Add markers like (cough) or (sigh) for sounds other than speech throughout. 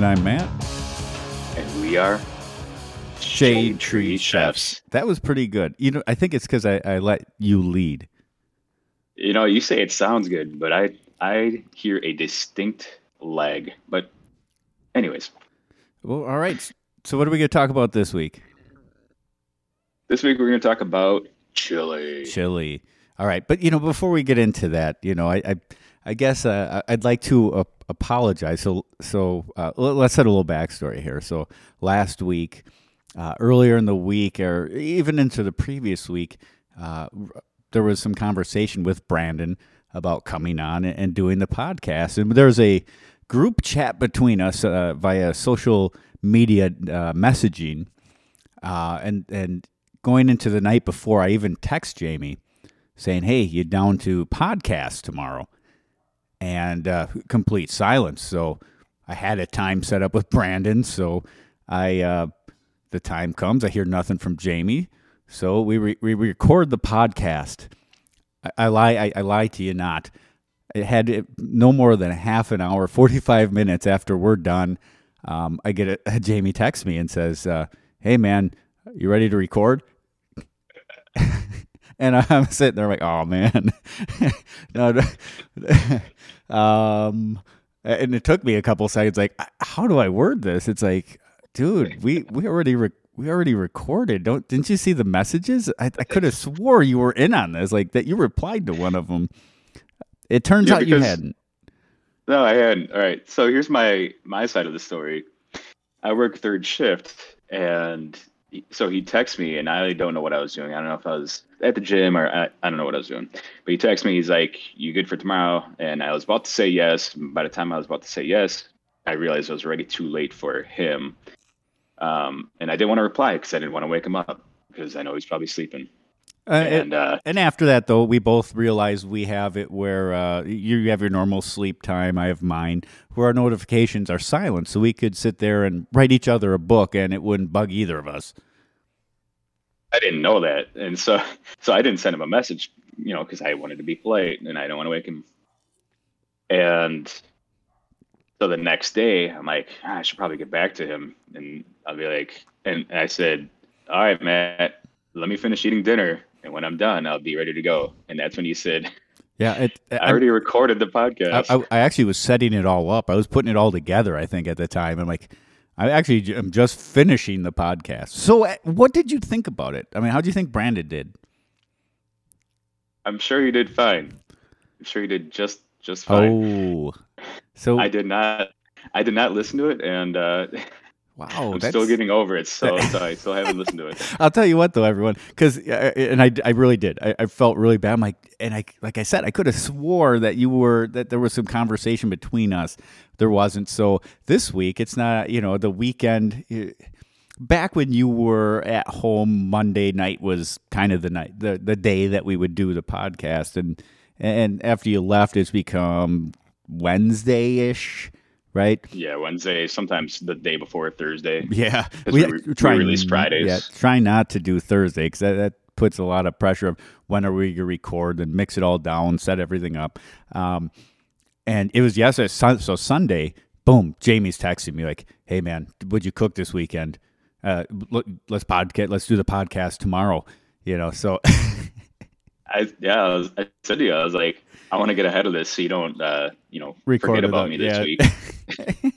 Hi, I'm Jamie, And I'm Matt. and we are Shade Tree Chefs. That was pretty good. You know, I think it's because I, I let you lead. You know, you say it sounds good, but I I hear a distinct lag. But, anyways, Well, all right. So, what are we going to talk about this week? this week we're going to talk about chili. Chili. All right. But, you know, before we get into that, you know, I, I, I guess uh, I'd like to uh, apologize. So, so uh, let's set a little backstory here. So, last week, uh, earlier in the week, or even into the previous week, uh, there was some conversation with Brandon about coming on and, and doing the podcast. And there's a group chat between us uh, via social media uh, messaging. Uh, and, and going into the night before, I even text Jamie saying, Hey, you down to podcast tomorrow? And uh, complete silence. So I had a time set up with Brandon. So I, uh, the time comes, I hear nothing from Jamie. So we, re- we record the podcast. I, I lie, I, I lie to you not. It had no more than a half an hour, 45 minutes after we're done. Um, I get a, (laughs) Jamie texts me and says, uh, Hey man, you ready to record? And (laughs) I'm sitting there like, oh man, (laughs) no, (laughs) um, and it took me a couple seconds. Like, how do I word this? It's like, dude, we we already re- we already recorded. Don't didn't you see the messages? I, I could have swore you were in on this, like that you replied to one of them. It turns Yeah, out you hadn't. No, I hadn't. All right. So here's my my side of the story. I work third shift, and so he texts me, and I don't know what I was doing. I don't know if I was at the gym or I, I don't know what I was doing. But he texts me. He's like, "You good for tomorrow?" And I was about to say yes. By the time I was about to say yes, I realized I was already too late for him. Um, and I didn't want to reply because I didn't want to wake him up because I know he's probably sleeping. Uh, And uh, And after that, though, we both realized we have it where uh, you have your normal sleep time. I have mine, where our notifications are silent, so we could sit there and write each other a book, and it wouldn't bug either of us. I didn't know that, and so (laughs) so I didn't send him a message, you know, because I wanted to be polite and I don't want to wake him. And so the next day, I'm like, "Ah, I should probably get back to him, and I'll be like, and I said, all right, Matt, let me finish eating dinner, and when I'm done, I'll be ready to go. And that's when you said, Yeah, it, (laughs) I I, already recorded the podcast. I, I actually was setting it all up. I was putting it all together. I think at the time, I'm like, I actually am just finishing the podcast. So, uh, what did you think about it? I mean, how do you think Brandon did? I'm sure he did fine. I'm sure he did just just fine. Oh, (laughs) so I did not. I did not listen to it, and uh, (laughs) wow, I'm that's still getting over it. (laughs) So, I still haven't listened to it. (laughs) I'll tell you what, though, everyone, because and I, I really did. I, I felt really bad. I'm like, and I, like I said, I could have swore that you were that there was some conversation between us. There wasn't. So this week, it's not. You know, the weekend. eh, Back when you were at home, Monday night was kind of the night, the the day that we would do the podcast, and and after you left, it's become Wednesday ish, right? Yeah, Wednesday, sometimes the day before Thursday. Yeah, (laughs) we re- we release Fridays. Yeah, try not to do Thursday because that, that puts a lot of pressure of when are we going to record and mix it all down, set everything up. Um, and it was yesterday, so Sunday. Boom, Jamie's texting me like, "Hey man, would you cook this weekend? Uh, let's podcast. Let's do the podcast tomorrow." You know, so (laughs) I yeah, I, was, I said to you, I was like, I want to get ahead of this so you don't, uh, you know, Record forget about me this week. (laughs)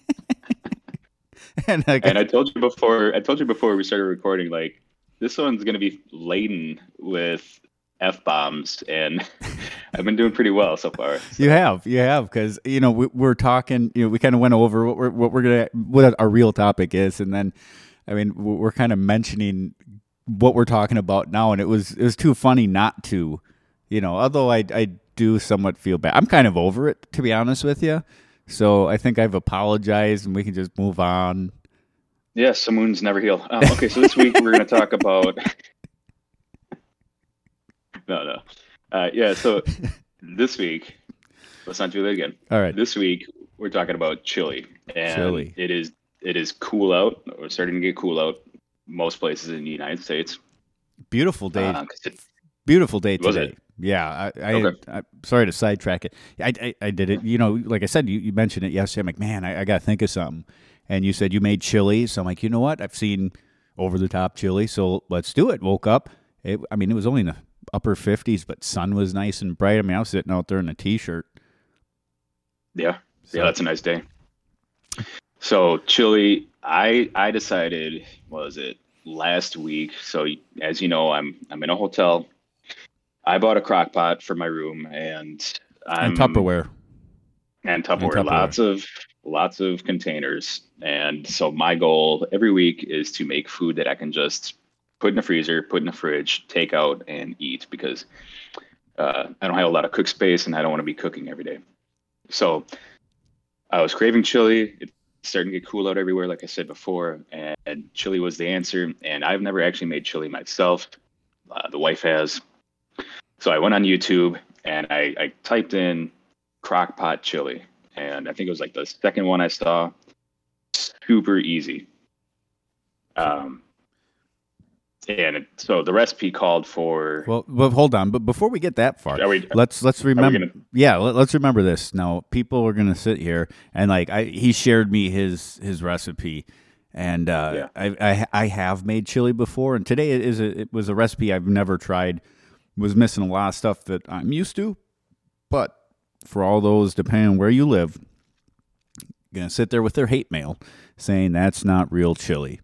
and I And I told you before, I told you before we started recording, like this one's gonna be laden with f bombs, and (laughs) I've been doing pretty well so far. You have, you have, because you know we, we're talking. You know, we kind of went over what we're what we're gonna what our real topic is, and then, I mean, we're kind of mentioning what we're talking about now, and it was it was too funny not to, you know. Although I I do somewhat feel bad. I'm kind of over it, to be honest with you. So I think I've apologized, and we can just move on. Yeah, some wounds never heal. Um, okay, so this week we're gonna talk about. (laughs) no, no. Uh, yeah, so this week, let's not do that again. All right, This week we're talking about chili, and Chili. it is it is cool out. We're starting to get cool out most places in the United States. beautiful day, Uh, it- beautiful day today. Yeah, I, I, Okay. I sorry to sidetrack it. I, I, I did it. You know, like I said, you, you mentioned it yesterday. I'm like, man, I, I got to think of something. And you said you made chili, so I'm like, you know what? I've seen over the top chili, so let's do it. Woke up. It, I mean, it was only in the upper 50s, but sun was nice and bright. I mean, I was sitting out there in a t-shirt. Yeah. So, Yeah, that's a nice day. So chili, I I decided what was it last week. So as you know, I'm I'm in a hotel. I bought a crock pot for my room and I'm and Tupperware. and Tupperware, Tupperware. lots of lots of containers. And so my goal every week is to make food that I can just put in the freezer, put in the fridge, take out and eat because uh, I don't have a lot of cook space and I don't want to be cooking every day. So I was craving chili. It's starting to get cool out everywhere, like I said before, and chili was the answer. And I've never actually made chili myself. Uh, the wife has. So I went on YouTube and I, I typed in crock pot chili. And I think it was like the second one I saw. Super easy. Um, and it, so the recipe called for. Well, well, hold on. But before we get that far, Are we- let's let's remember. gonna- Yeah, let, us remember this. Now, people are gonna sit here and like I, he shared me his his recipe, and uh, Yeah. I, I I have made chili before, and today it is a, it was a recipe I've never tried. Was missing a lot of stuff that I'm used to, but for all those, depending on where you live, gonna sit there with their hate mail saying that's not real chili,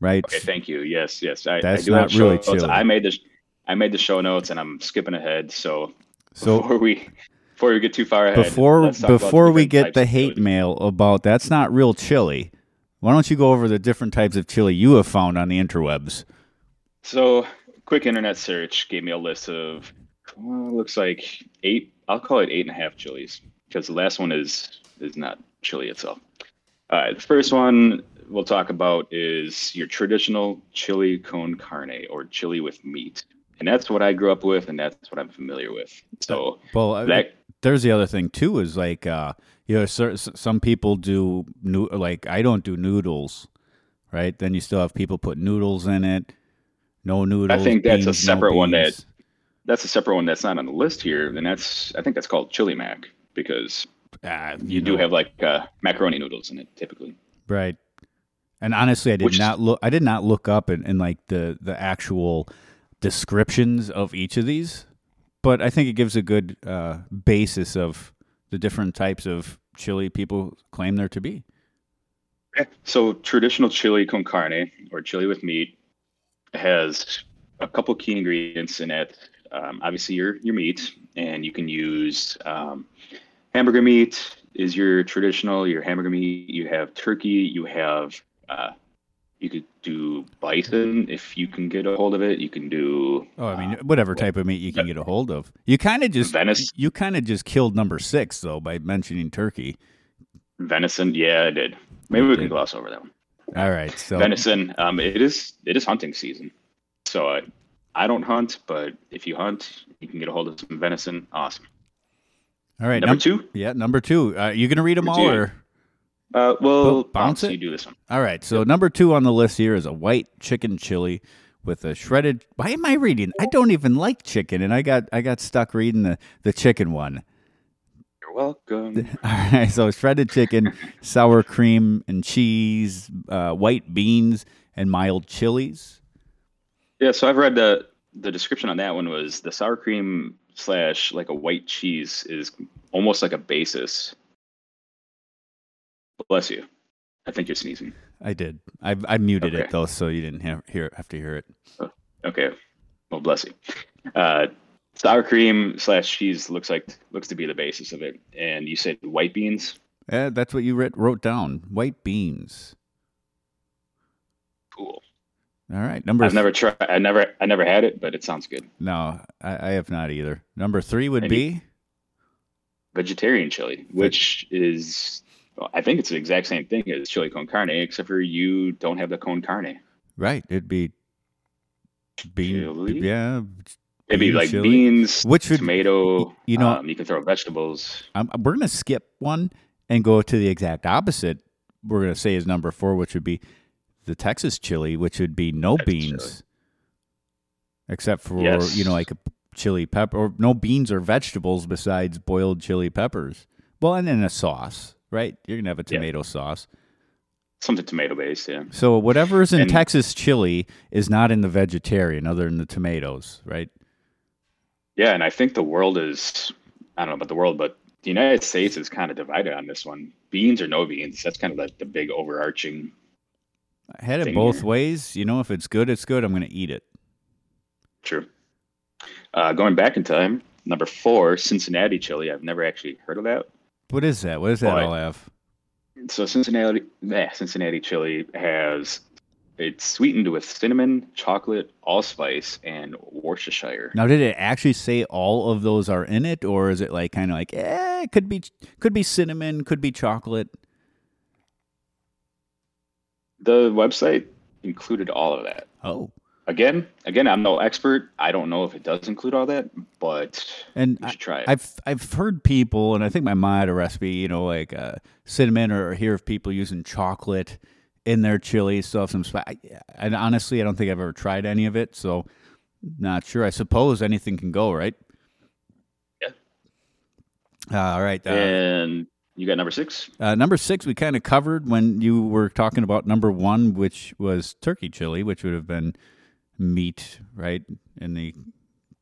right? Okay, thank you. Yes, yes. I, That's I do not have show really notes. I made this. I made the show notes, and I'm skipping ahead. So So before we before we get too far ahead, before let's talk about the before we get the hate mail about that's not real chili, why don't you go over the different types of chili you have found on the interwebs? So quick internet search gave me a list of well, looks like eight. I'll call it eight and a half chilies because the last one is is not chili itself. All right, the first one we'll talk about is your traditional chili con carne or chili with meat, and that's what I grew up with, and that's what I'm familiar with. So Well, uh, that there's the other thing too is like uh, you know some people do noo- like I don't do noodles, right? Then you still have people put noodles in it. No noodles. I think that's a beans, no separate one that- that's a separate one that's not on the list here, and that's I think that's called chili mac because Ah, you do know. have like uh, macaroni noodles in it typically. Right. And honestly, I did Which- not look. I did not look up in, in like the the actual descriptions of each of these, but I think it gives a good uh, basis of the different types of chili people claim there to be. So traditional chili con carne or chili with meat has a couple key ingredients in it. Um, obviously, your your meat, and you can use um, hamburger meat is your traditional your hamburger meat. You have turkey. You have uh, you could do bison if you can get a hold of it. You can do Oh, I mean, uh, whatever type of meat you can get a hold of. You kind of just Venison. you kind of just killed number six though by mentioning turkey. venison. Yeah, I did. Maybe we can gloss over that one. All right, so venison. Um, it is it is hunting season, so I I don't hunt, but if you hunt, you can get a hold of some venison. Awesome. all right, Number num- two. Yeah, number two. Uh, you gonna read them Number all two. or? Uh, well, bounce bounce. it? You do this one. All right. So number two on the list here is a white chicken chili with a shredded. Why am I reading? I don't even like chicken, and I got I got stuck reading the the chicken one. You're welcome. (laughs) All right. So shredded chicken, (laughs) sour cream and cheese, uh, white beans, and mild chilies. yeah, so I've read the the description on that one was the sour cream slash like a white cheese is almost like a basis. Bless you. I think you're sneezing. I did. I I muted it though, so you didn't have, hear have to hear it. Okay. Well, bless you. Uh, sour cream slash cheese looks like looks to be the basis of it. And you said white beans. Uh, that's what you writ, wrote down. White beans. Cool. All right. Number I've never tried. I never. I never had it, but it sounds good. no, I, I have not either. Number three would be. Vegetarian chili, which is, I think it's the exact same thing as chili con carne, except for you don't have the con carne. Right. It'd be bean. Chili? Yeah. It'd be like chili? beans, Which would tomato. you know- um, you can throw vegetables. I'm, we're gonna skip one and go to the exact opposite. We're gonna say is number four, which would be the Texas chili, which would be no Texas beans, chili. except for Yes. you know like a chili pepper or no beans or vegetables besides boiled chili peppers. Well, and then a sauce, right? You're gonna have a Yeah. tomato sauce. Something tomato based, yeah. So whatever is in And- Texas chili is not in the vegetarian, other than the tomatoes, right? Yeah, and I think the world is I don't know about the world, but the United States is kind of divided on this one. Beans or no beans. That's kind of like the big overarching I had it both here. ways. You know, if it's good, it's good. I'm gonna eat it. True. Uh, going back in time, number four, Cincinnati chili. I've never actually heard of that. What is that? What does that Boy. all have? So Cincinnati, yeah, Cincinnati chili has it's sweetened with cinnamon, chocolate, allspice, and Worcestershire. Now, did it actually say all of those are in it, or is it like kind of like, eh, could be, could be cinnamon, could be chocolate? The website included all of that. Oh, Again, again, I'm no expert. I don't know if it does include all that, but and you should try it. I've I've heard people, and I think my mom had a recipe, you know, like uh, cinnamon, or hear of people using chocolate in their chili, so have some spice. And honestly, I don't think I've ever tried any of it, so not sure. I suppose anything can go, right? Yeah. Uh, all right. Uh, and you got number six. Uh, number six, we kind of covered when you were talking about number one, which was turkey chili, which would have been meat, right? In the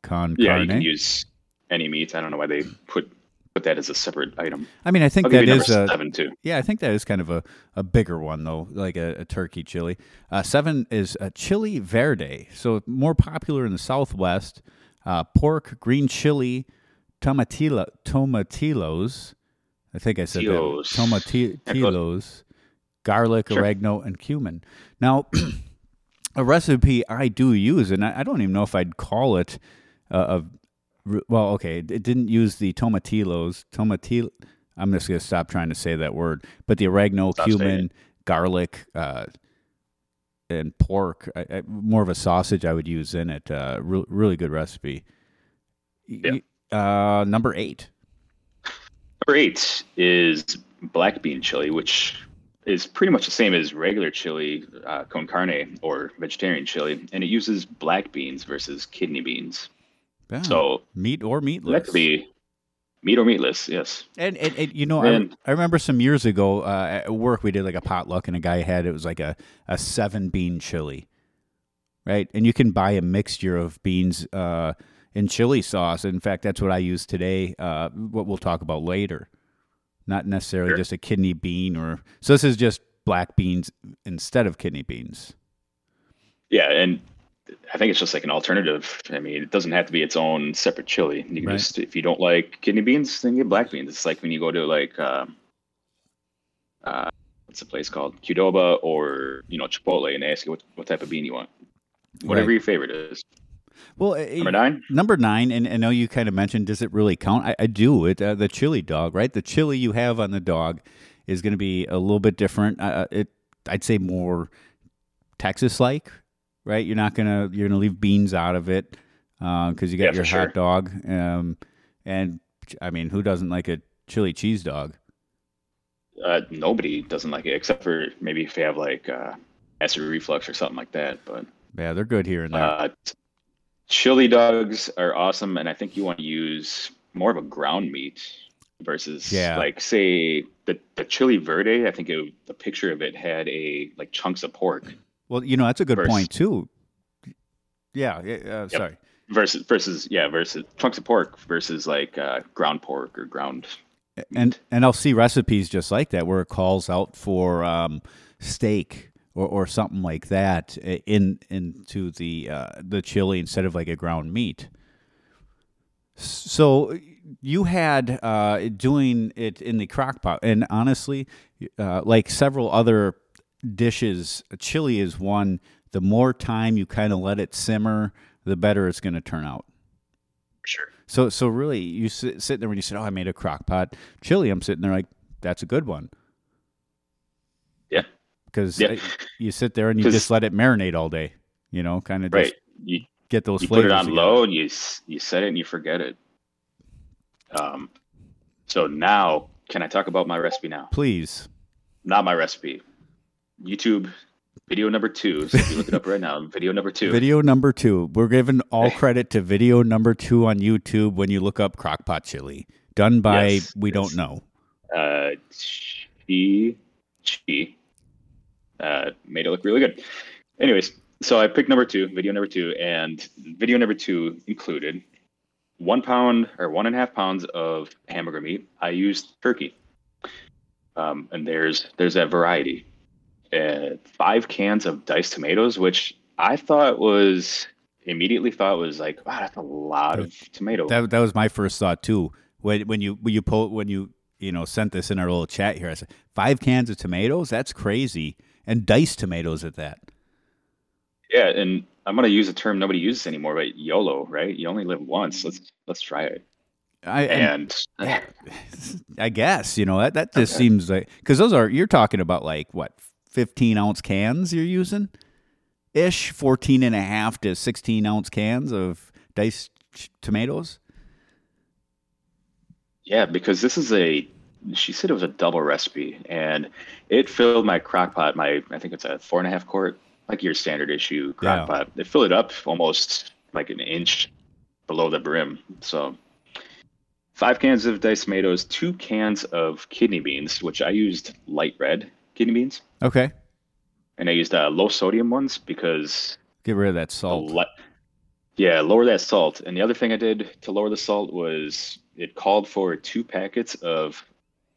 con Yeah, carne. you can use any meat. I don't know why they put put that as a separate item. I mean, I think that is a seven too. yeah, I think that is kind of a, a bigger one though, like a, a turkey chili. Uh, seven is a chili verde, so more popular in the Southwest. Uh, pork, green chili, tomatilla, tomatillos. I think I said Tilos. that. Tomatillos, garlic, Sure. oregano, and cumin. Now, (clears throat) a recipe I do use, and I, I don't even know if I'd call it uh, a well, okay, it didn't use the tomatillos. Tomatil. I'm just gonna stop trying to say that word. But the oregano, Stop cumin, garlic, uh, and pork. I, I, more of a sausage I would use in it. Uh, re- really good recipe. Yeah. Uh, number eight. Number eight is black bean chili, which is pretty much the same as regular chili uh, con carne or vegetarian chili, and it uses black beans versus kidney beans. Yeah. So meat or that meatless. could be meat or meatless. Yes. And, and, and you know, I, And- I remember some years ago uh, at work we did like a potluck, and a guy had it was like a, a seven bean chili, right? And you can buy a mixture of beans uh, in chili sauce. In fact, that's what I use today. Uh, what we'll talk about later, not necessarily Sure. just a kidney bean or so. This is just black beans instead of kidney beans. Yeah, and I think it's just like an alternative. I mean, it doesn't have to be its own separate chili. You can Right. just, if you don't like kidney beans, then get black beans. It's like when you go to like, uh, uh, what's the place called? Qdoba or you know Chipotle, and they ask you what, what type of bean you want. Whatever Right. your favorite is. Well, uh, Number nine. Number nine, and I know you kind of mentioned, does it really count? I, I do. It uh, the chili dog, right? The chili you have on the dog is going to be a little bit different. Uh, it, I'd say more Texas-like, right? You're not gonna you're gonna leave beans out of it because you got Yeah, your hot sure. dog, um, and I mean, who doesn't like a chili cheese dog? Uh, nobody doesn't like it except for maybe if you have like uh, acid reflux or something like that. But Yeah, they're good here and there. uh, chili dogs are awesome, and I think you want to use more of a ground meat versus Yeah. like say the the chili verde. I think it, the picture of it had a like chunks of pork well, you know that's a good versus- point too. Yeah, yeah uh, sorry. versus versus yeah versus chunks of pork versus like uh, ground pork or ground. and and I'll see recipes just like that where it calls out for um, steak or, or something like that in into the uh, the chili instead of like a ground meat. So you had uh, doing it in the crock pot, and honestly, uh, like several other dishes, chili is one. The more time you kind of let it simmer, the better it's going to turn out. Sure. So, so really, you sit, sit there when you said, "Oh, I made a crock pot chili." I'm sitting there like, "That's a good one." Because Yeah. you sit there and you just let it marinate all day. You know, kind of Right. just You get those you put it on together. low and you you set it and you forget it. Um, so now can I talk about my recipe now? please. Not my recipe. YouTube Video number two. So if you look it up right now, (laughs) video number two. Video number two. We're giving all (laughs) credit to video number two on YouTube when you look up crockpot chili, done by Yes, we don't know. uh, she she uh, made it look really good. Anyways, so I picked number two, video number two, and video number two included one pound or one and a half pounds of hamburger meat. I used turkey, um, and there's there's that variety. Uh, five cans of diced tomatoes, which I thought was immediately thought was like, wow, that's a lot of tomato. That that was my first thought too. When when you when you po- when you you know sent this in our little chat here, I said five cans of tomatoes. That's crazy, and diced tomatoes at that. Yeah, and I'm gonna use a term nobody uses anymore, but YOLO, right? You only live once. Let's let's try it. I and, (laughs) I guess you know that that just Okay. seems like because those are you're talking about like what 15 ounce cans you're using ish 14 and a half to 16 ounce cans of diced tomatoes. yeah, because this is a she said it was a double recipe, and it filled my crock pot. My I think it's a four and a half quart, like your standard issue crock Yeah. pot. It filled it up almost like an inch below the brim. So five cans of diced tomatoes, two cans of kidney beans, which I used light red kidney beans, Okay, and I used uh, low sodium ones because get rid of that salt. le- yeah, lower that salt. And the other thing I did to lower the salt was it called for two packets of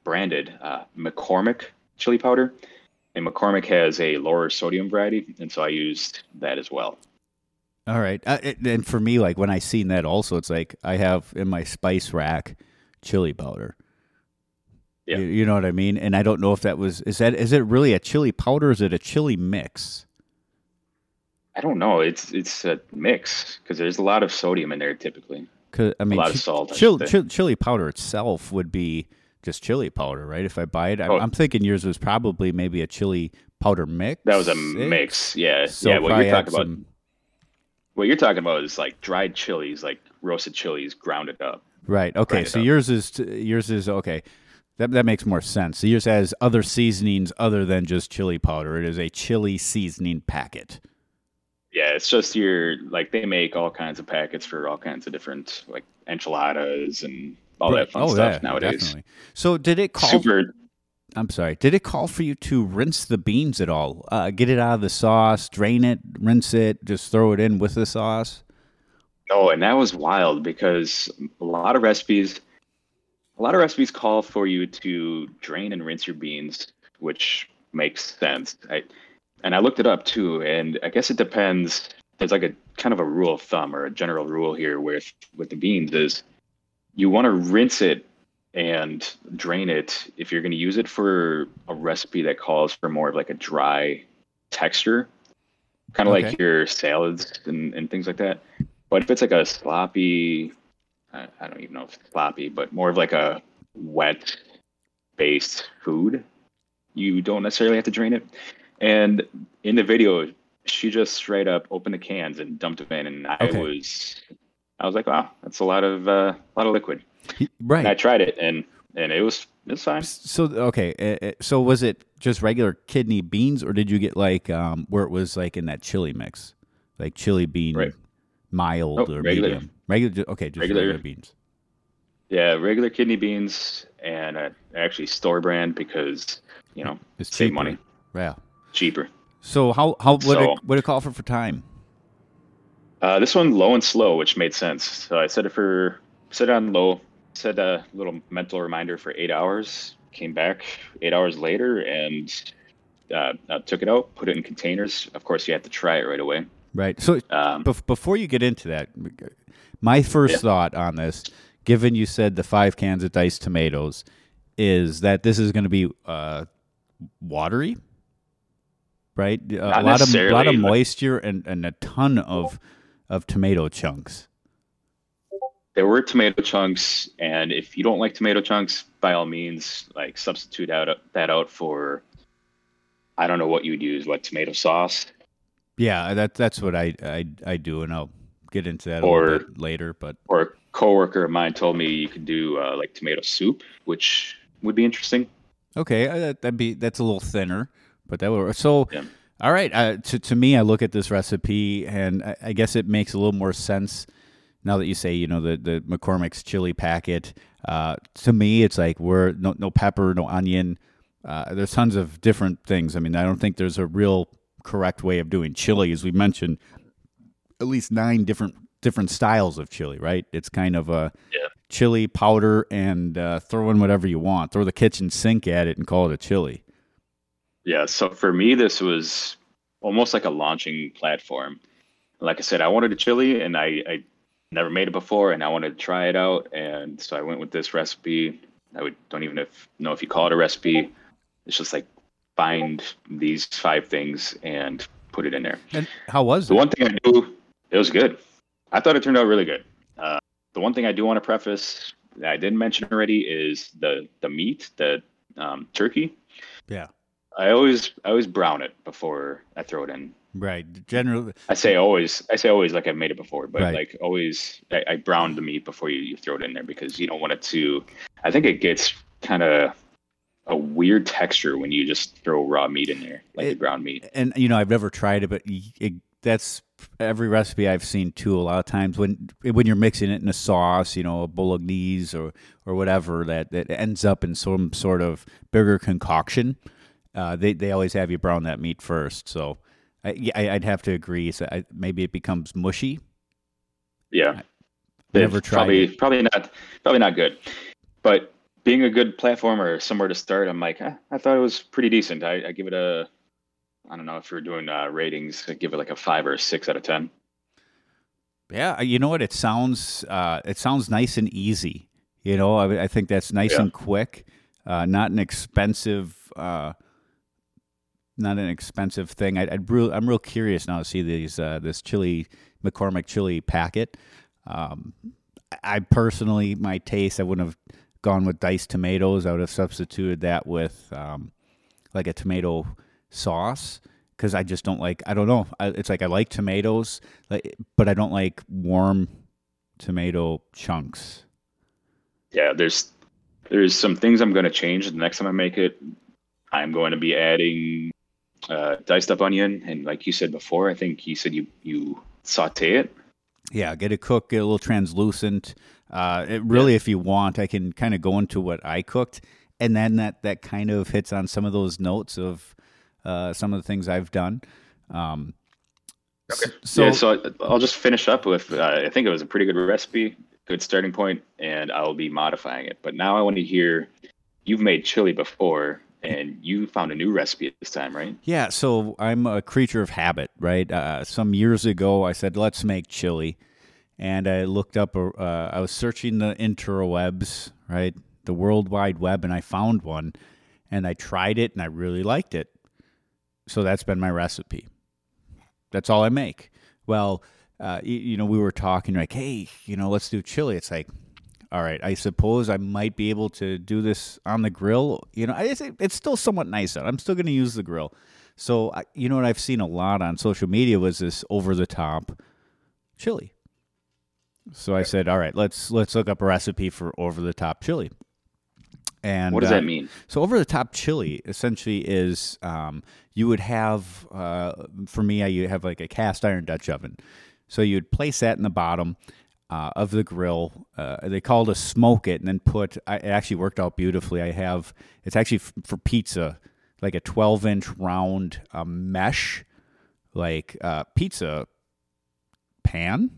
branded uh, McCormick chili powder. And McCormick has a lower sodium variety, and so I used that as well. All right, uh, and for me, like when I seen that, also it's like I have in my spice rack chili powder. Yeah. You, you know what I mean? And I don't know if that was is that is it really a chili powder? or Is it a chili mix? I don't know. It's it's a mix because there's a lot of sodium in there typically. Cause I mean, a lot of salt, I chil- should say. chil- chili powder itself would be just chili powder, right? If I buy it, I'm, Oh. I'm thinking yours was probably maybe a chili powder mix. That was a mix. Yeah, So yeah. What you're talking about, some- what you're talking about is like dried chilies, like roasted chilies grounded up. right? Okay, so up. yours is yours is okay. That that makes more sense. So yours has other seasonings other than just chili powder. It is a chili seasoning packet. Yeah, it's just your like they make all kinds of packets for all kinds of different like enchiladas and all that fun oh, stuff yeah, nowadays. definitely. So did it call? Super. I'm sorry. Did it call for you to rinse the beans at all? Uh, get it out of the sauce, drain it, rinse it, just throw it in with the sauce. No, and that was wild because a lot of recipes, a lot of recipes call for you to drain and rinse your beans, which makes sense. I, and I looked it up too, and I guess it depends. There's like a kind of a rule of thumb or a general rule here with with the beans is you want to rinse it and drain it if you're going to use it for a recipe that calls for more of like a dry texture, kind of Okay. like your salads and, and things like that. But if it's like a sloppy, I, I don't even know if it's sloppy, but more of like a wet based food, you don't necessarily have to drain it. And in the video, she just straight up opened the cans and dumped them in, and I Okay. was, I was like, wow, that's a lot of uh, a lot of liquid. Right. And I tried it, and and it was it was fine. So okay, uh, uh, so was it just regular kidney beans, or did you get like um, where it was like in that chili mix, like chili bean, Right. mild Oh, or regular. medium? Regular. Okay, just Regular. regular, beans. Yeah, regular kidney beans, and uh, actually store brand because you know It's save cheaper. money, Yeah. cheaper. So how how what So- it what it call for for time? Uh, this one low and slow, which made sense. So I set it for set it on low, set a little mental reminder for eight hours. Came back eight hours later and uh, uh, took it out, put it in containers. Of course, you have to try it right away. Right. So Um, bef- before you get into that, my first Yeah. thought on this, given you said the five cans of diced tomatoes, is that this is going to be uh, watery, right? A lot of a lot of moisture and, and a ton of of tomato chunks. there were tomato chunks, and if you don't like tomato chunks, by all means, like substitute out that out for. I don't know what you'd use. What tomato sauce? Yeah, that that's what I I, I do, and I'll get into that Or- later. But Or a coworker of mine told me you could do uh, like tomato soup, which would be interesting. Okay, uh, that, that'd be that's a little thinner, but that would so. Yeah. All right. Uh, to to me, I look at this recipe, and I, I, guess it makes a little more sense now that you say you know the the McCormick's chili packet. Uh, to me, it's like we're no no pepper, no onion. Uh, there's tons of different things. I mean, I don't think there's a real correct way of doing chili, as we mentioned. At least nine different different styles of chili, right? It's kind of a yeah. chili powder and uh, throw in whatever you want. Throw the kitchen sink at it and call it a chili. Yeah. So for me, this was almost like a launching platform. Like I said, I wanted a chili and I, I never made it before and I wanted to try it out. And so I went with this recipe. I would don't even if, know if you call it a recipe. It's just like find these five things and put it in there. And how was it? the it? one thing I do? It was good. I thought it turned out really good. Uh, the one thing I do want to preface that I didn't mention already is the the meat, the um, turkey. Yeah. I always I always brown it before I throw it in. Right. Generally, I say always. I say always like I've made it before, but Right. like always, I, I brown the meat before you, you throw it in there because you don't want it to. I think it gets kind of a weird texture when you just throw raw meat in there, like the It- ground meat. and you know I've never tried it, but it, that's every recipe I've seen too. A lot of times when when you're mixing it in a sauce, you know, a bolognese or or whatever, that that ends up in some sort of bigger concoction. Uh, they they always have you brown that meat first. So I, I I'd have to agree. So I, maybe it becomes mushy. Yeah, Never tried Probably it. probably not probably not good, but being a good platform or somewhere to start, I'm like, eh, I thought it was pretty decent. I, I give it a. I don't know if you're doing uh, ratings. I give it like a five or a six out of ten. Yeah, you know what? It sounds uh, it sounds nice and easy. You know, I, I think that's nice Yeah. and quick. Uh, not an expensive, uh, not an expensive thing. I, I'd real, I'm real curious now to see these uh, this chili McCormick chili packet. Um, I personally, my taste, I wouldn't have gone with diced tomatoes. I would have substituted that with um, like a tomato sauce because I just don't like. I don't know. I, it's like I like tomatoes, like, but I don't like warm tomato chunks. Yeah, there's there's some things I'm going to change the next time I make it. I'm going to be adding uh, diced up onion, and like you said before, I think you said you you saute it. Yeah, get it cooked, get a little translucent. Uh, it really, if you want, I can kind of go into what I cooked, and then that that kind of hits on some of those notes of uh, some of the things I've done. Um, Okay. So, yeah, so I'll just finish up with uh, I think it was a pretty good recipe, good starting point, and I'll be modifying it. But now I want to hear you've made chili before, and you found a new recipe this time, right? Yeah, so I'm a creature of habit, right? Uh, some years ago, I said, let's make chili. And I looked up, uh, I was searching the interwebs, right? The World Wide Web, and I found one. And I tried it and I really liked it. So that's been my recipe. That's all I make. Well, uh, you, you know, we were talking like, hey, you know, let's do chili. It's like, all right, I suppose I might be able to do this on the grill. You know, it's, it's still somewhat nice out. I'm still going to use the grill. So, I- you know what I've seen a lot on social media was this over the top chili. So I said, all right, let's let's look up a recipe for over the top chili. And What does uh, that mean? so over the top chili essentially is um, you would have uh, for me I you have like a cast iron Dutch oven, so you'd place that in the bottom uh, of the grill. Uh, they called a smoke it, and then put. I, it actually worked out beautifully. I have it's actually f- for pizza, like a twelve inch round uh, mesh, like uh, pizza pan.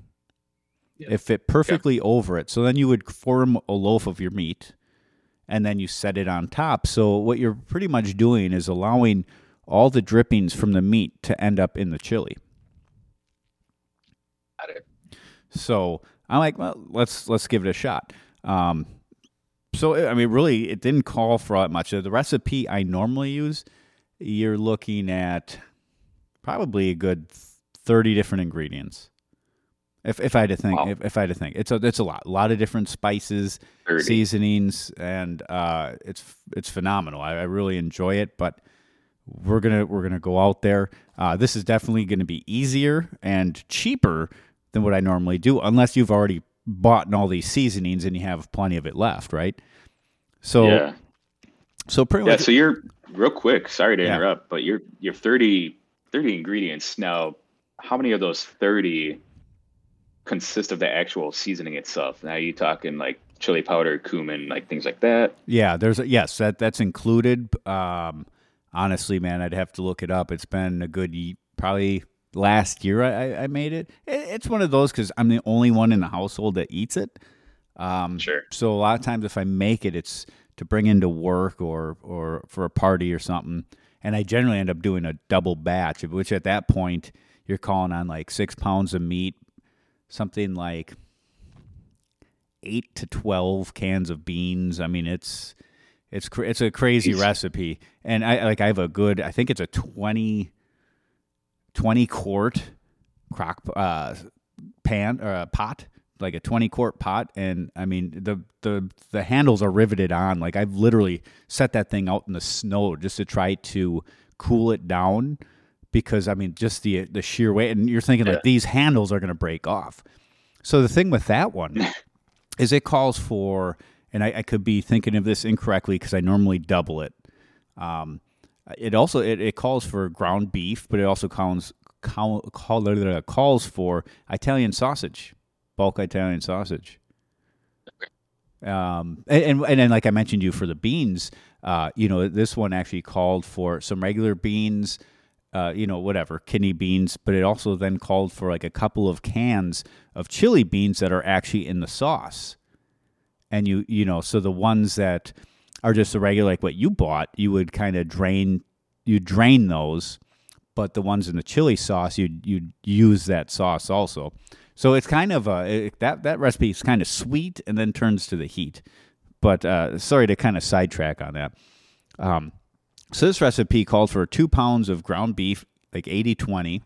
It fit perfectly over it. So then you would form a loaf of your meat and then you set it on top. So what you're pretty much doing is allowing all the drippings from the meat to end up in the chili. Got it. So I'm like, well, let's let's give it a shot. Um, so I mean, really, it didn't call for that much. The recipe I normally use, you're looking at probably a good thirty different ingredients. If if I had to think, Wow. if, if I had to think, it's a it's a lot, a lot of different spices, 30. seasonings, and uh, it's it's phenomenal. I, I really enjoy it, but we're gonna we're gonna go out there. Uh, this is definitely going to be easier and cheaper than what I normally do, unless you've already bought all these seasonings and you have plenty of it left, right? So yeah, so pretty yeah. much So you're real quick. Sorry to Yeah. interrupt, but you're you're 30 30 ingredients. Now, how many of those 30 consist of the actual seasoning itself? Now, you talking like chili powder, cumin, like things like that? Yeah, there's a, yes, that that's included. Um, honestly, man, I'd have to look it up. It's been a good probably last year I, I made it. It's one of those because I'm the only one in the household that eats it. Um, sure. So a lot of times if I make it, it's to bring into work or or for a party or something. And I generally end up doing a double batch, which at that point you're calling on like six pounds of meat, something like eight to twelve cans of beans. I mean, it's it's it's a crazy recipe, and I like I have a good. I think it's a 20, 20 quart crock uh, pan or uh, pot like a 20 quart pot. And i mean the the the handles are riveted on. Like i've literally set that thing out in the snow just to try to cool it down because i mean just the the sheer weight. And you're thinking yeah. like these handles are going to break off. So the thing with that one (laughs) is it calls for and I, I could be thinking of this incorrectly because i normally double it um, it also it, it calls for ground beef but it also calls call, call, calls for italian sausage bulk Italian sausage. Um, and, and, and then like I mentioned you for the beans, uh, you know, this one actually called for some regular beans, uh, you know, whatever, kidney beans, but it also then called for like a couple of cans of chili beans that are actually in the sauce. And you, you know, so the ones that are just the regular, like what you bought, you would kind of drain, you drain those, but the ones in the chili sauce, you you use that sauce also. So it's kind of a, it, that that recipe is kind of sweet and then turns to the heat. But uh, sorry to kind of sidetrack on that. Um, so this recipe called for two pounds of ground beef, like 80 20,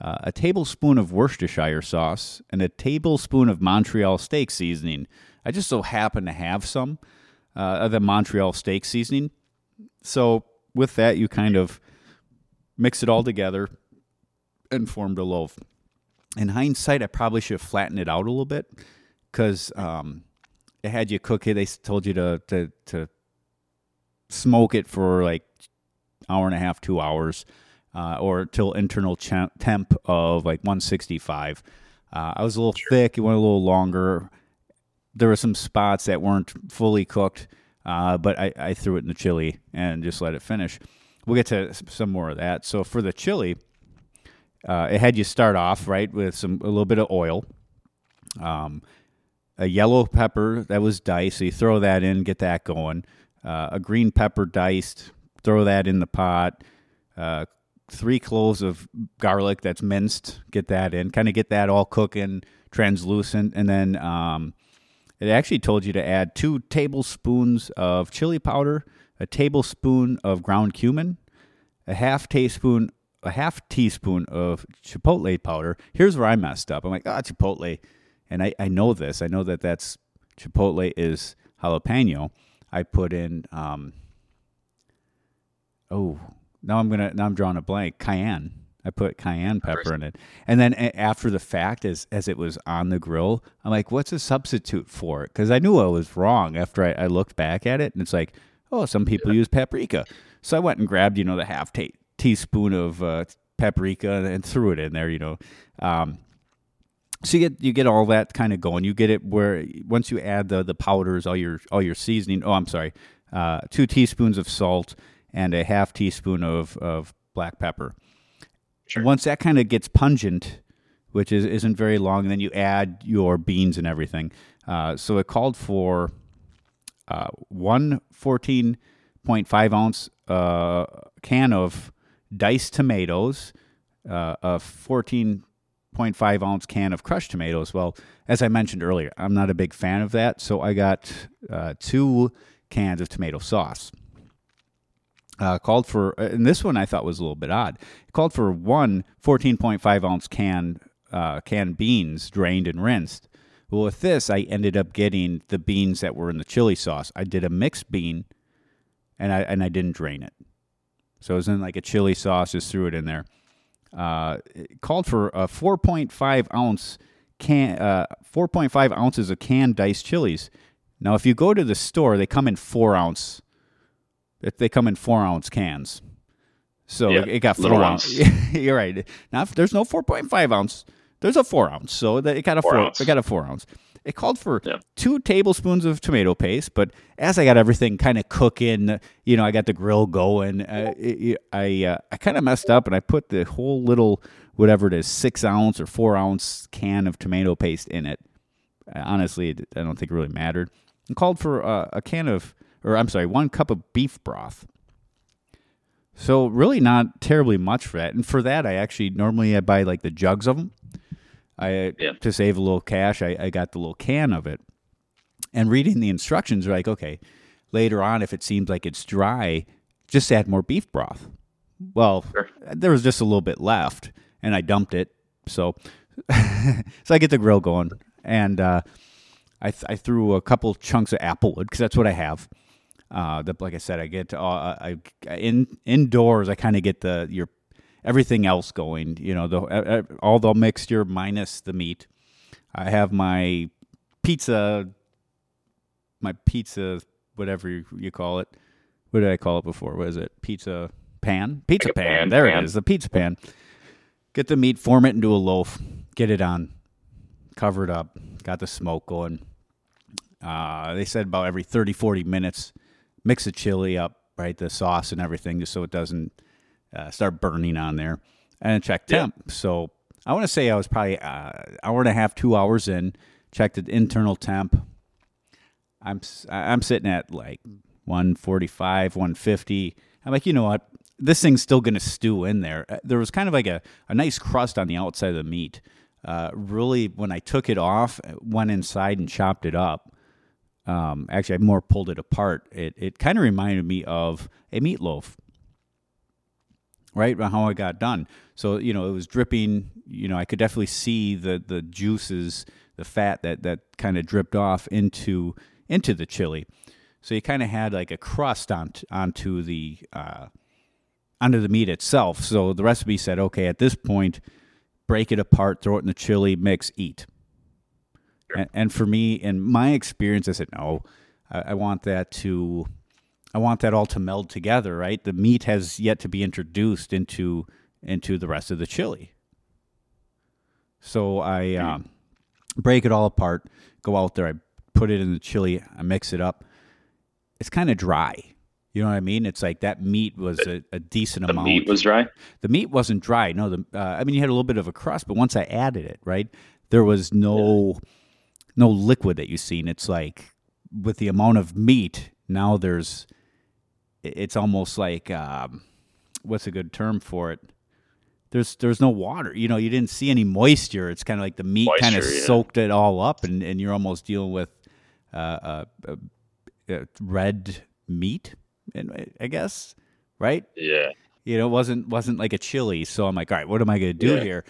uh, a tablespoon of Worcestershire sauce, and a tablespoon of Montreal steak seasoning. I just so happen to have some uh, the Montreal steak seasoning. So with that, you kind of mix it all together and formed a loaf in hindsight, I probably should have flattened it out a little bit because um, it had you cook it. They told you to, to to smoke it for like hour and a half, two hours, uh, or till internal temp of like 165. Uh, I was a little sure. thick. It went a little longer. There were some spots that weren't fully cooked, uh, but I, I threw it in the chili and just let it finish. We'll get to some more of that. So for the chili, uh, it had you start off right with some a little bit of oil, um, a yellow pepper that was diced. So you throw that in, get that going. Uh, a green pepper diced, throw that in the pot. Uh, three cloves of garlic that's minced, get that in. Kind of get that all cooking, translucent, and then um, it actually told you to add two tablespoons of chili powder, a tablespoon of ground cumin, a half teaspoon a half teaspoon of chipotle powder. Here's where I messed up. I'm like, ah, chipotle, and I, I know this. I know that that's chipotle is jalapeno. I put in um. Oh, now I'm gonna now I'm drawing a blank. Cayenne. I put cayenne pepper in it, and then after the fact, as as it was on the grill, I'm like, "What's a substitute for it?" Because I knew I was wrong after I, I, looked back at it, and it's like, "Oh, some people use paprika." So I went and grabbed, you know, the half ta- teaspoon of uh, paprika and threw it in there. You know, um, so you get you get all that kind of going. You get it where once you add the the powders, all your all your seasoning. Oh, I'm sorry, uh, two teaspoons of salt and a half teaspoon of of black pepper. Sure. Once that kind of gets pungent, which is isn't very long, then you add your beans and everything. Uh, so it called for uh, one 14.5 ounce uh, can of diced tomatoes, uh, a 14.5 ounce can of crushed tomatoes. Well, as I mentioned earlier, I'm not a big fan of that, so I got uh, two cans of tomato sauce. Uh, called for, uh, and this one I thought was a little bit odd. It called for one 14.5 ounce can uh, canned beans drained and rinsed. Well, with this, I ended up getting the beans that were in the chili sauce. I did a mixed bean, and I and I didn't drain it. So it was in like a chili sauce, just threw it in there. Uh, it called for a 4.5 ounce can, uh, 4.5 ounces of canned diced chilies. Now, if you go to the store, they come in four ounce. They come in four ounce cans. So Yeah, it, it got four ounce. ounce. (laughs) You're right. Now there's no 4.5 ounce. There's a four ounce. So it got a Four four. ounce. It got a four ounce. It called for Yeah. two tablespoons of tomato paste, but as I got everything kind of cooking, you know, I got the grill going. Uh, it- I uh, I kind of messed up, and I put the whole little whatever it is six ounce or four ounce can of tomato paste in it. Uh, honestly, I don't think it really mattered. And called for uh, a can of, or I'm sorry, one cup of beef broth. So really not terribly much for that. And for that, I actually normally I buy like the jugs of them. I Yeah. to save a little cash, I, I got the little can of it. And reading the instructions, like okay, later on, if it seems like it's dry, just add more beef broth. Well, Sure. there was just a little bit left, and I dumped it. So, (laughs) so I get the grill going, and uh, I th- I threw a couple chunks of applewood because that's what I have. Uh, the, like I said, I get to, uh, I in indoors. I kind of get the your everything else going. You know, the uh, uh, all the mixture minus the meat. I have my pizza, my pizza, whatever you, you call it. What did I call it before? What is it? Pizza pan. Pizza Like pan. pan, There pan. it is. The pizza pan. Get the meat, form it into a loaf, get it on, cover it up, got the smoke going. Uh, they said about every 30, 40 minutes, mix the chili up, right? The sauce and everything, just so it doesn't uh, start burning on there. And check Yeah. temp. So I want to say I was probably uh, hour and a half, two hours in, checked the internal temp. I'm I'm sitting at like 145, 150. I'm like, you know what? This thing's still going to stew in there. Uh, There was kind of like a, a nice crust on the outside of the meat. Uh, really, when I took it off, went inside and chopped it up. Um, actually, I more pulled it apart. It it kind of reminded me of a meatloaf, right? How I got done. So you know, it was dripping. You know, I could definitely see the the juices, the fat that that kind of dripped off into into the chili. So you kind of had like a crust on onto the uh, onto the meat itself. So the recipe said, okay, at this point, break it apart, throw it in the chili, mix, eat. And, and for me, in my experience, I said, no, I, I want that to, I want that all to meld together. Right, the meat has yet to be introduced into into the rest of the chili. So I um, break it all apart, go out there, I put it in the chili, I mix it up. It's kind of dry. You know what I mean? It's like that meat was a, a decent The amount. The meat was dry. the meat wasn't dry. No, the uh, I mean you had a little bit of a crust, but once I added it, right, there was no no liquid that you've seen. It's like with the amount of meat now, there's it's almost like um, what's a good term for it? There's there's no water. You know, you didn't see any moisture. It's kind of like the meat kind of yeah. soaked it all up, and, and you're almost dealing with uh, uh, uh, uh, red meat, and I guess, right? Yeah. you know, it wasn't wasn't like a chili. So I'm like, all right, what am I going to do Yeah. here?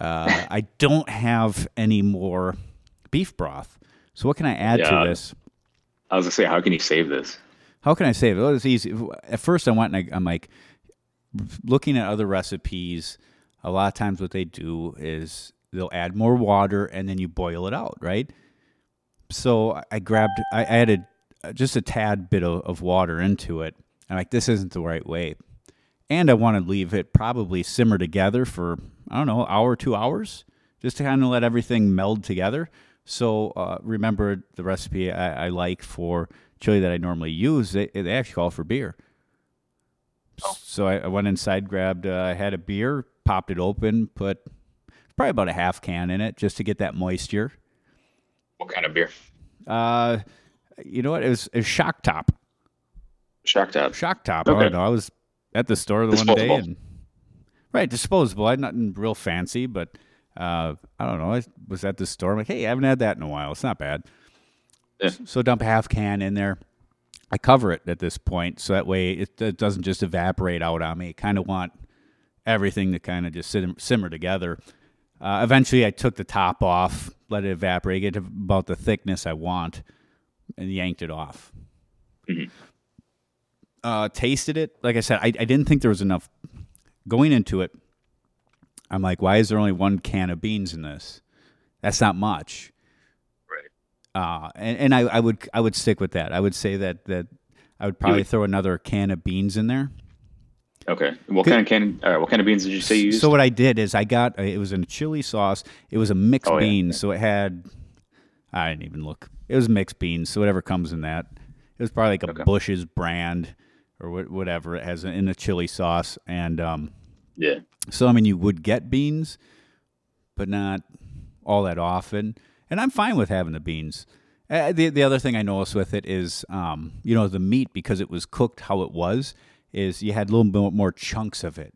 Uh, I don't have any more beef broth. So what can I add Yeah. to this? I was gonna say, how can you save this? How can I save it? Well, it's easy. At first, I went and I, I'm like looking at other recipes. A lot of times, what they do is they'll add more water and then you boil it out, right? So I- grabbed, I added just a tad bit of, of water into it. I'm like, this isn't the right way. And I want to leave it probably simmer together for, I don't know, hour, two hours, just to kind of let everything meld together. So uh, remember the recipe I, I like for chili that I normally use, they, they actually call for beer. So I, I went inside, grabbed, uh, I had a beer, popped it open, put probably about a half can in it just to get that moisture. What kind of beer? Uh, you know what? It was, it was Shock Top. Shock top. Shock Top. I don't know. I was at the store the one day and right disposable. I nothing real fancy, but uh, I don't know. I was at the store. I'm like, hey, I haven't had that in a while. It's not bad. Yeah. So dump a half can in there. I cover it at this point, so that way it, it doesn't just evaporate out on me. kind of want everything to kind of just sit, simmer together. Uh, eventually, I took the top off, let it evaporate, get to about the thickness I want, and yanked it off. Uh, tasted it. Like I said, I, I didn't think there was enough going into it. I'm like, why is there only one can of beans in this? That's not much. Right. Uh, and, and I, I would I would stick with that. I would say that that I would probably would- throw another can of beans in there. Okay. What kind of can? Uh, what kind of beans did you say you used? So what I did is I got it was in a chili sauce. It was a mixed Oh, beans, yeah. so it had I didn't even look. It was mixed beans, so whatever comes in that. It was probably like a Okay. Bush's brand or whatever it has in the chili sauce, and um, yeah. so I mean you would get beans, but not all that often. And I'm fine with having the beans. Uh, the the other thing I noticed with it is, um, you know, the meat because it was cooked how it was, is you had a little bit more chunks of it.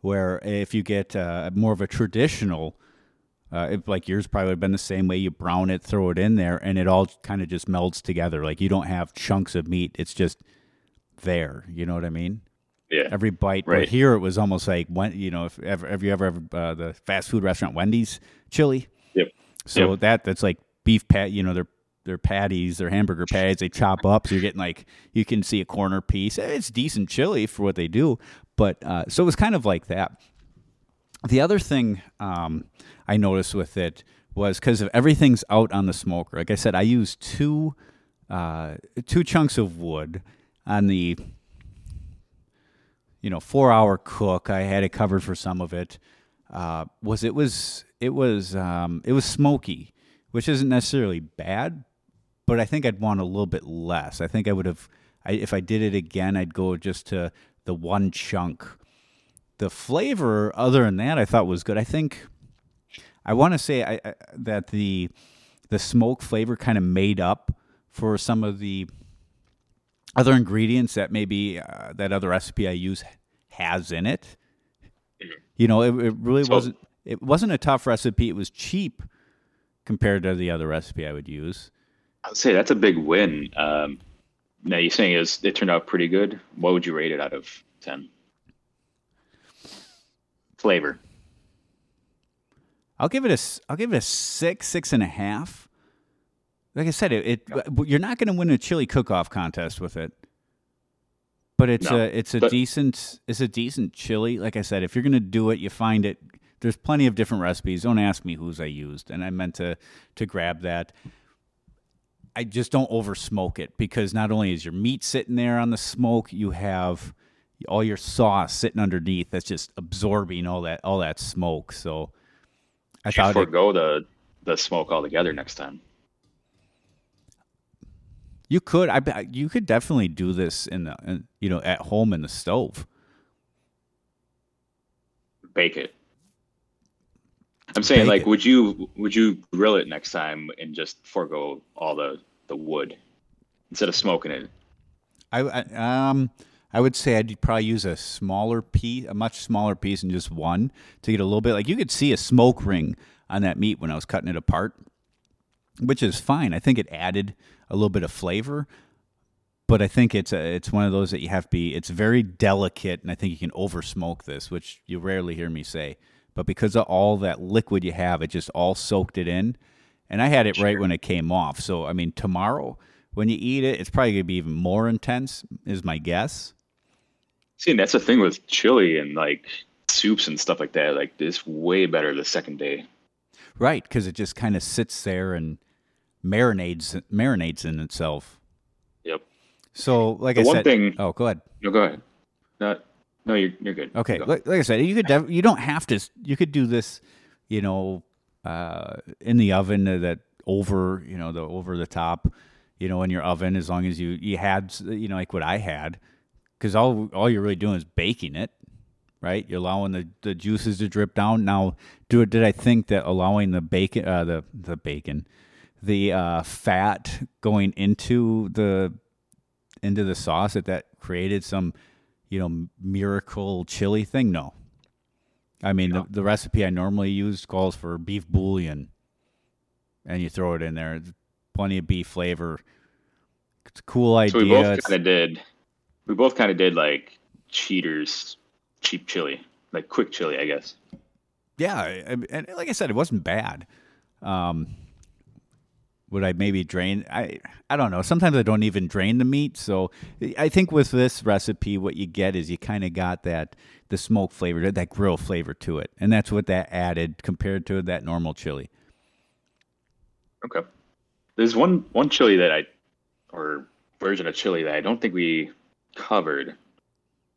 Where if you get uh, more of a traditional, uh, if, like yours probably would have been the same way. You brown it, throw it in there, and it all kind of just melds together. Like you don't have chunks of meat; it's just there. You know what I mean? Yeah. every bite. But Right. here it was almost like when you know if ever have you ever ever uh, the fast food restaurant Wendy's chili. Yep. So Yep. that that's like beef pat. You know their their patties, their hamburger patties. They chop up, so you're getting like you can see a corner piece. It's decent chili for what they do, but uh, so it was kind of like that. The other thing um, I noticed with it was because of everything's out on the smoker. Like I said, I used two uh, two chunks of wood on the you know four hour cook. I had it covered for some of it. Uh, was it was it was um, it was smoky, which isn't necessarily bad, but I think I'd want a little bit less. I think I would have, I, if I did it again, I'd go just to the one chunk. The flavor, other than that, I thought was good. I think I want to say I, I, that the the smoke flavor kind of made up for some of the other ingredients that maybe uh, that other recipe I use has in it. You know, it, it really So- wasn't. It wasn't a tough recipe. It was cheap compared to the other recipe I would use. I would say that's a big win. Um, now you're saying is it turned out pretty good. What would you rate it out of ten? Flavor. I'll give it a. I'll give it a six, six and a half. Like I said, it. it You're not going to win a chili cook-off contest with it, but it's No, a. It's a but- decent. It's a decent chili. Like I said, if you're going to do it, you find it. There's plenty of different recipes. Don't ask me whose I used, and I meant to to grab that. I just don't over smoke it because not only is your meat sitting there on the smoke, you have all your sauce sitting underneath that's just absorbing all that all that smoke. So I thought it, forego the the smoke altogether next time. You could I you could definitely do this in the in, you know at home in the stove. Bake it. I'm saying, Bake like, it. would you would you grill it next time and just forego all the the wood instead of smoking it? I, I um I would say I'd probably use a smaller piece, a much smaller piece, and just one to get a little bit. Like you could see a smoke ring on that meat when I was cutting it apart, which is fine. I think it added a little bit of flavor, but I think it's a, it's one of those that you have to be. It's very delicate, and I think you can over smoke this, which you rarely hear me say. But because of all that liquid you have, it just all soaked it in, and I had it right when it came off. So I mean, tomorrow when you eat it, it's probably gonna be even more intense, is my guess. See, and that's the thing with chili and like soups and stuff like that. Like, it's way better the second day. Right, because it just kind of sits there and marinades marinades in itself. Yep. So, like The I one said, thing- oh, go ahead. No, go ahead. No, no, you're you're good. Okay, Go. like, like I said, you could def- you don't have to. You could do this, you know, uh, in the oven uh, that over, you know, the over the top, you know, in your oven as long as you you had, you know, like what I had, because all all you're really doing is baking it, right? You're allowing the, the juices to drip down. Now, do did I think that allowing the bacon, uh, the the bacon, the uh, fat going into the into the sauce that that created some you know miracle chili thing no i mean the, the recipe i normally use calls for beef bouillon and you throw it in there It's plenty of beef flavor it's a cool idea So we both kind of did. We both kind of did like cheaters, cheap chili, like quick chili, I guess. yeah and like i said it wasn't bad um would i maybe drain i i don't know sometimes i don't even drain the meat so i think with this recipe what you get is you kind of got that the smoke flavor that grill flavor to it and that's what that added compared to that normal chili Okay. There's one one chili that I, or version of chili that I don't think we covered.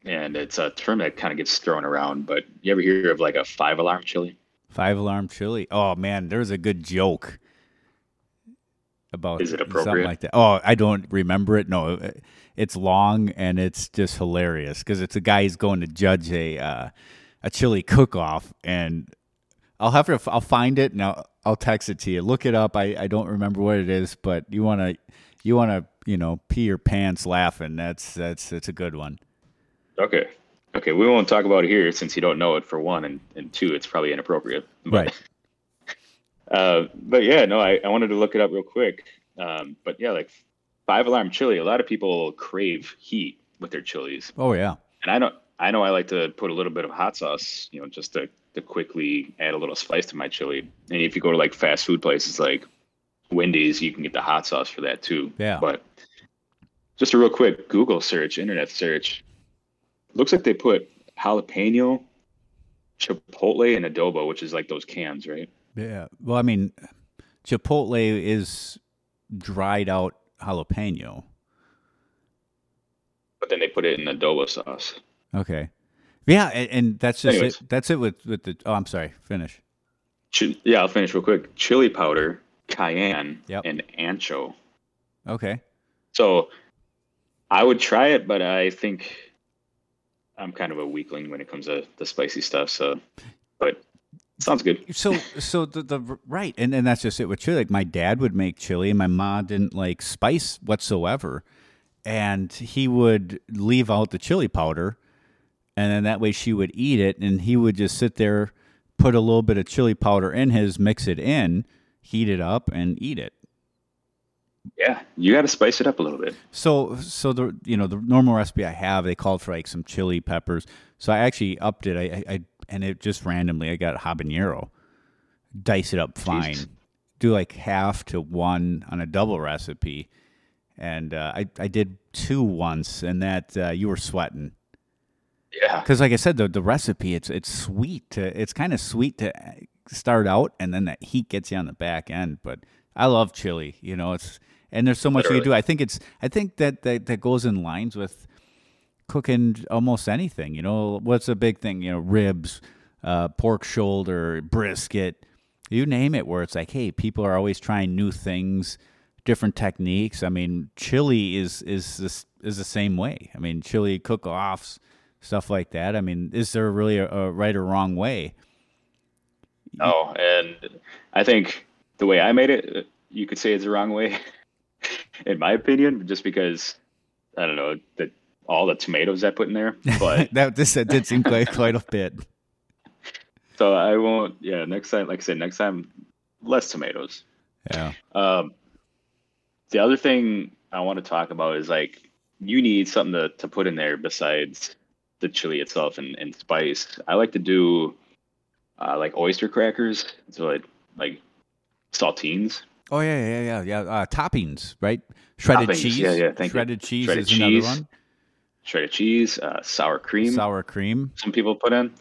And it's a term that kind of gets thrown around. But you ever hear of like a five alarm chili? Five alarm chili. Oh man, there's a good joke about Is it something appropriate? like that. Oh, I don't remember it. No, it's long and it's just hilarious because it's a guy who's going to judge a uh, a chili cook off, and I'll have to I'll find it and I'll, I'll text it to you. Look it up. I, I don't remember what it is, but you want to you want to you know pee your pants laughing. That's that's that's a good one. Okay. Okay, we won't talk about it here since you don't know it for one, and, and two, it's probably inappropriate. But, Right. (laughs) Uh, but yeah, no, I, I wanted to look it up real quick. Um, but yeah, like five alarm chili, a lot of people crave heat with their chilies. Oh yeah. And I know I know I like to put a little bit of hot sauce, you know, just to, to quickly add a little spice to my chili. And if you go to like fast food places like Wendy's, you can get the hot sauce for that too. Yeah. But just a real quick Google search, internet search, looks like they put jalapeno, chipotle, and adobo, which is like those cans, right? Yeah. Well, I mean, Chipotle is dried out jalapeno. But then they put it in adobo sauce. Okay. Yeah, and, and that's just Anyways. it. That's it with with the. Oh, I'm sorry. Finish. Chi- yeah, I'll finish real quick. Chili powder, cayenne, Yep. and ancho. Okay. So I would try it, but I think I'm kind of a weakling when it comes to the spicy stuff. So, but sounds good. So so the the right, and and that's just it with chili. Like my dad would make chili, and my mom didn't like spice whatsoever, and he would leave out the chili powder, and then that way she would eat it, and he would just sit there, put a little bit of chili powder in his, mix it in, heat it up, and eat it. Yeah, you got to spice it up a little bit. So, so the you know the normal recipe I have, they called for like some chili peppers. So I actually upped it. I, I, I and it just randomly I got habanero, dice it up fine, Jesus. do like half to one on a double recipe, and uh, I I did two once, and that uh, you were sweating Yeah, because like I said, the the recipe it's it's sweet. To, it's kind of sweet to start out, and then that heat gets you on the back end. But I love chili. You know, it's and there's so much you can do. I think it's I think that that, that goes in lines with cooking almost anything. You know, what's a big thing? You know, ribs, uh, pork shoulder, brisket, you name it. Where it's like, hey, people are always trying new things, different techniques. I mean, chili is is this is the same way. I mean, chili cook-offs, stuff like that. I mean, is there really a, a right or wrong way? no, and I think the way I made it, you could say it's the wrong way, (laughs) in my opinion, just because I don't know that all the tomatoes I put in there. (laughs) But (laughs) that this that did seem quite quite a bit. (laughs) so I won't. Yeah, next time, like I said, next time, less tomatoes. Yeah. Um, the other thing I want to talk about is like you need something to, to put in there besides the chili itself and, and spice. I like to do uh, like oyster crackers, so like like saltines. Oh yeah, yeah, yeah, yeah. Uh, toppings, right? Shredded Toppings, cheese. yeah, yeah, thank you. Shredded cheese Shredded is another cheese, one. shredded cheese, uh, sour cream. Sour cream, Some people put in.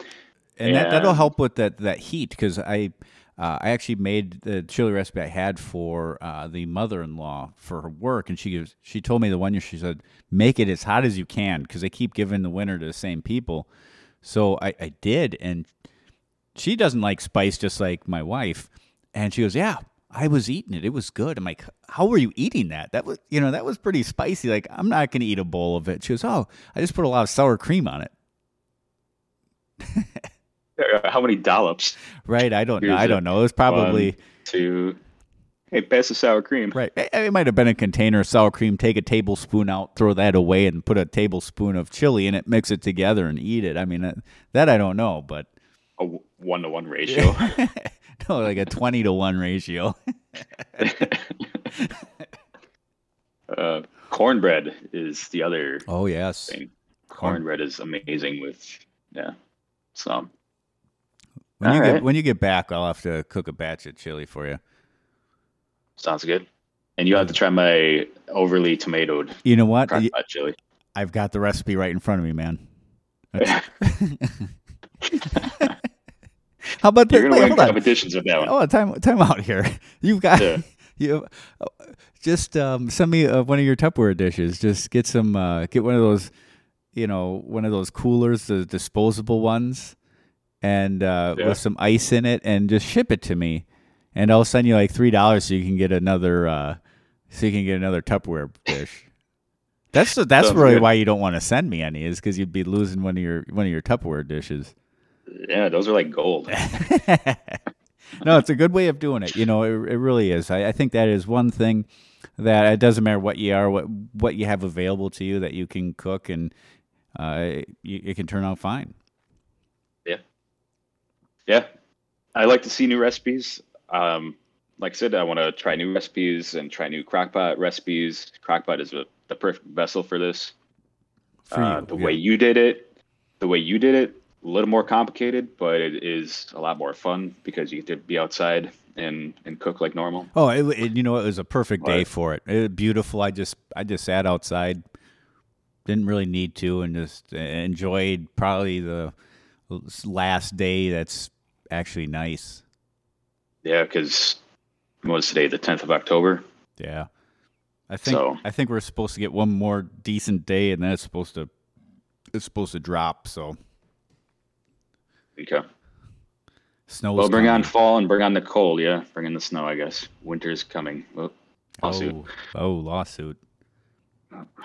and that that'll help with that that heat because I. Uh, I actually made the chili recipe I had for uh, the mother-in-law for her work, and she gives, she told me the one year she said make it as hot as you can because they keep giving the winner to the same people. So I, I did, and she doesn't like spice just like my wife, and she goes, "Yeah, I was eating it. It was good." I'm like, "How were you eating that? That was you know that was pretty spicy. Like I'm not gonna eat a bowl of it." She goes, "Oh, I just put a lot of sour cream on it." Uh, How many dollops (laughs) Right? I don't know. I don't know. It was probably. One, to hey pass the sour cream? Right. It, might have been a container of sour cream. Take a tablespoon out, throw that away, and put a tablespoon of chili in it. Mix it together and eat it. I mean, that, that I don't know, but A one to one ratio. (laughs) (laughs) no, (laughs) like a twenty to one ratio. (laughs) uh, cornbread is the other Oh yes. thing. Cornbread is amazing with yeah. So When you get when you get back, I'll have to cook a batch of chili for you. sounds good. And you have to try my overly tomatoed You know what? crock Y- pot chili. I've got the recipe right in front of me, man. (laughs) How about You're gonna Wait, win on. competitions with that one. Oh, time time out here. (laughs) You've got Yeah. (laughs) you just um, send me uh, one of your Tupperware dishes. Just get some uh, get one of those you know, one of those coolers, the disposable ones, and uh, Yeah. with some ice in it, and just ship it to me, and I'll send you like three dollars so you can get another, uh, so you can get another Tupperware dish. That's that's Sounds really good. why you don't want to send me any, is because you'd be losing one of your one of your Tupperware dishes. Yeah, those are like gold. (laughs) no, it's a good way of doing it. You know, it, it really is. I, I think that is one thing that it doesn't matter what you are, what what you have available to you that you can cook, and uh, you, it can turn out fine. Yeah, yeah. I like to see new recipes. Um, like I said, I want to try new recipes and try new crockpot recipes. Crockpot is a, the perfect vessel for this. For uh, you, the yeah. way you did it, the way you did it, a little more complicated, but it is a lot more fun because you get to be outside and and cook like normal. Oh, it, it, you know, it was a perfect day for it. It was beautiful. I just I just sat outside, didn't really need to, and just uh, enjoyed probably the last day. That's actually nice. Yeah, because it was today the tenth of October? Yeah. I think So- I think we're supposed to get one more decent day and then it's supposed to it's supposed to drop, so Okay. snow Well, bring on fall and bring on the cold. Yeah, bring in the snow. I guess winter's coming. Well, lawsuit. Oh, oh, lawsuit.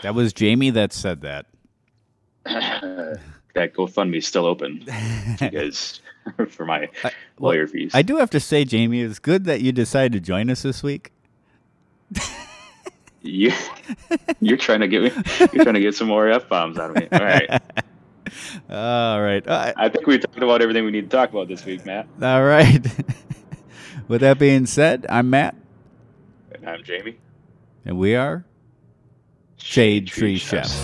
That was Jamie that said that. (laughs) that GoFundMe's still open. (laughs) guys (laughs) for my I- well, lawyer fees. I do have to say, Jamie, it's good that you decided to join us this week. you, you're trying to get me. You're trying to get some more f bombs out of me. All right. All right. Uh, I think we talked about everything we need to talk about this week, Matt. all right. (laughs) With that being said, I'm Matt, And I'm Jamie. and we are Shade Tree Chefs.